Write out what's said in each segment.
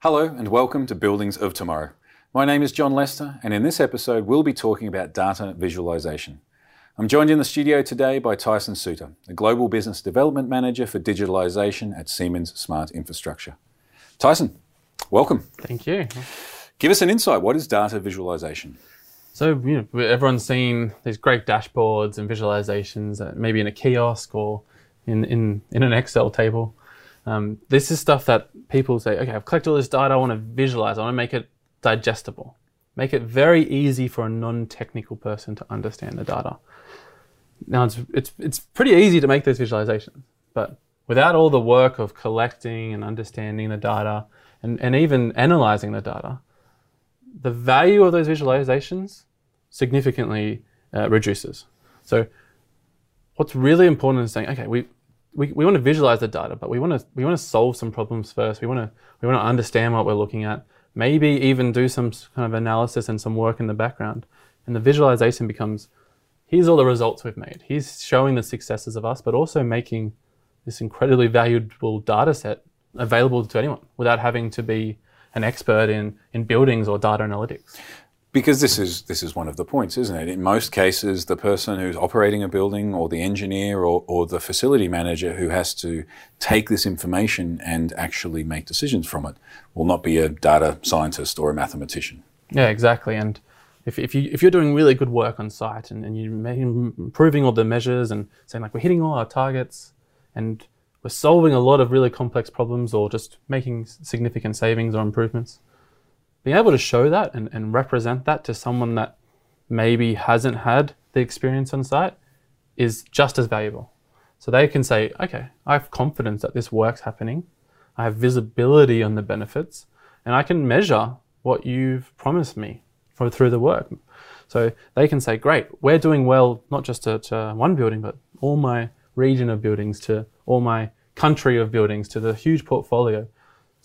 Hello and welcome to Buildings of Tomorrow. My name is John Lester, and in this episode, we'll be talking about data visualization. I'm joined in the studio today by Tyson Suter, a Global Business Development Manager for Digitalization at Siemens Smart Infrastructure. Tyson, welcome. Thank you. Give us an insight. What is data visualization? So, you know, everyone's seen these great dashboards and visualizations, uh, maybe in a kiosk or in, in, in an Excel table. Um, this is stuff that people say, okay, I've collected all this data, I want to visualize, I want to make it digestible, make it very easy for a non-technical person to understand the data. Now, it's, it's, it's pretty easy to make those visualizations, but without all the work of collecting and understanding the data and, and even analyzing the data, the value of those visualizations significantly uh, reduces. So what's really important is saying, okay, we, we, we want to visualize the data, but we want to we want to solve some problems first. We want to we want to understand what we're looking at. Maybe even do some kind of analysis and some work in the background. And the visualization becomes here's all the results we've made. He's showing the successes of us, but also making this incredibly valuable data set available to anyone without having to be an expert in, in buildings or data analytics. Because this is this is one of the points, isn't it? In most cases, the person who's operating a building, or the engineer, or, or the facility manager who has to take this information and actually make decisions from it, will not be a data scientist or a mathematician. Yeah, exactly. And if, if you if you're doing really good work on site and, and you're improving all the measures and saying like we're hitting all our targets and we're solving a lot of really complex problems or just making significant savings or improvements being able to show that and, and represent that to someone that maybe hasn't had the experience on site is just as valuable. So they can say, okay, I have confidence that this work's happening. I have visibility on the benefits and I can measure what you've promised me through the work. So they can say, great, we're doing well, not just to one building, but all my region of buildings, to all my country of buildings, to the huge portfolio.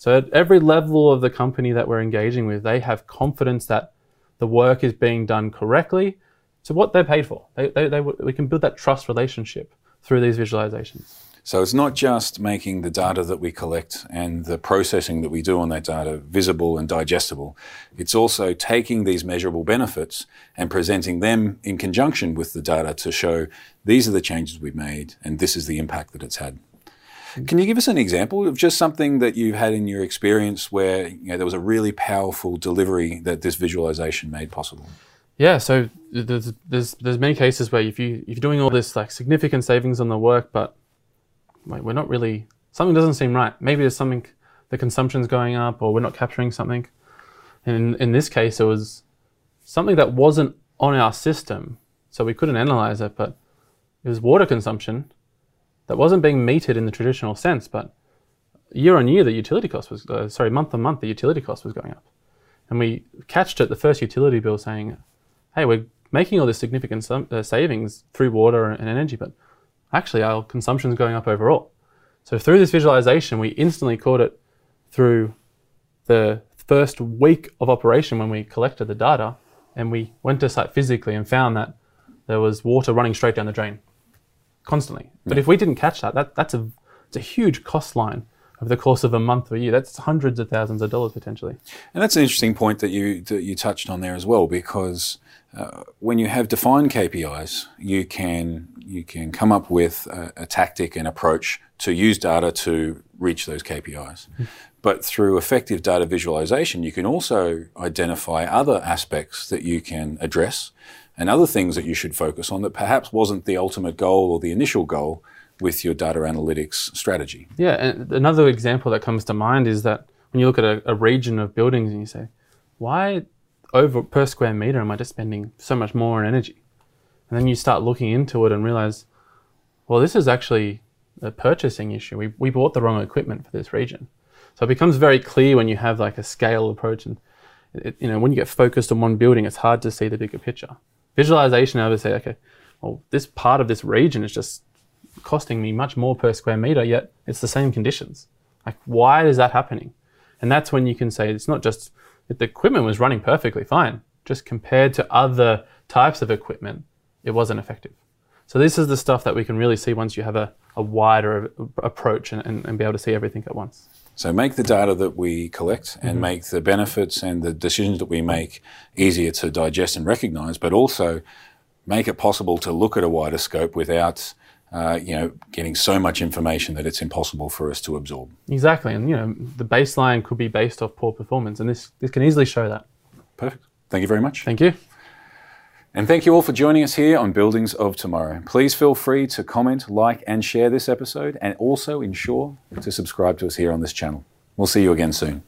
So at every level of the company that we're engaging with, they have confidence that the work is being done correctly to what they're paid for. They, they, they, we can build that trust relationship through these visualizations. So it's not just making the data that we collect and the processing that we do on that data visible and digestible. It's also taking these measurable benefits and presenting them in conjunction with the data to show these are the changes we've made and this is the impact that it's had. Can you give us an example of just something that you've had in your experience where you know, there was a really powerful delivery that this visualization made possible? Yeah, so there's, there's there's many cases where if you if you're doing all this like significant savings on the work, but like, we're not really something doesn't seem right. Maybe there's something the consumption's going up, or we're not capturing something. And in, in this case, it was something that wasn't on our system, so we couldn't analyze it, but it was water consumption that wasn't being metered in the traditional sense, but year on year the utility cost was uh, sorry month on month the utility cost was going up, and we catched at the first utility bill saying, "Hey, we're making all this significant uh, savings through water and energy, but actually our consumption is going up overall." So through this visualization, we instantly caught it through the first week of operation when we collected the data, and we went to site physically and found that there was water running straight down the drain constantly. But yeah. if we didn't catch that, that that's a it's a huge cost line over the course of a month or a year. That's hundreds of thousands of dollars potentially. And that's an interesting point that you that you touched on there as well, because uh, when you have defined KPIs, you can you can come up with a, a tactic and approach to use data to reach those KPIs. Mm-hmm. But through effective data visualization, you can also identify other aspects that you can address and other things that you should focus on that perhaps wasn't the ultimate goal or the initial goal with your data analytics strategy. Yeah, and another example that comes to mind is that when you look at a, a region of buildings and you say, why over per square meter am I just spending so much more on energy? And then you start looking into it and realize, well, this is actually a purchasing issue. We, we bought the wrong equipment for this region. So it becomes very clear when you have like a scale approach and it, you know when you get focused on one building, it's hard to see the bigger picture. Visualization, I would say, okay, well, this part of this region is just costing me much more per square meter, yet it's the same conditions. Like, why is that happening? And that's when you can say it's not just that the equipment was running perfectly fine, just compared to other types of equipment, it wasn't effective. So this is the stuff that we can really see once you have a, a wider approach and, and, and be able to see everything at once. So make the data that we collect and mm-hmm. make the benefits and the decisions that we make easier to digest and recognize, but also make it possible to look at a wider scope without uh, you know, getting so much information that it's impossible for us to absorb. Exactly, and you know, the baseline could be based off poor performance, and this this can easily show that. Perfect. Thank you very much. Thank you. And thank you all for joining us here on Buildings of Tomorrow. Please feel free to comment, like, and share this episode, and also ensure to subscribe to us here on this channel. We'll see you again soon.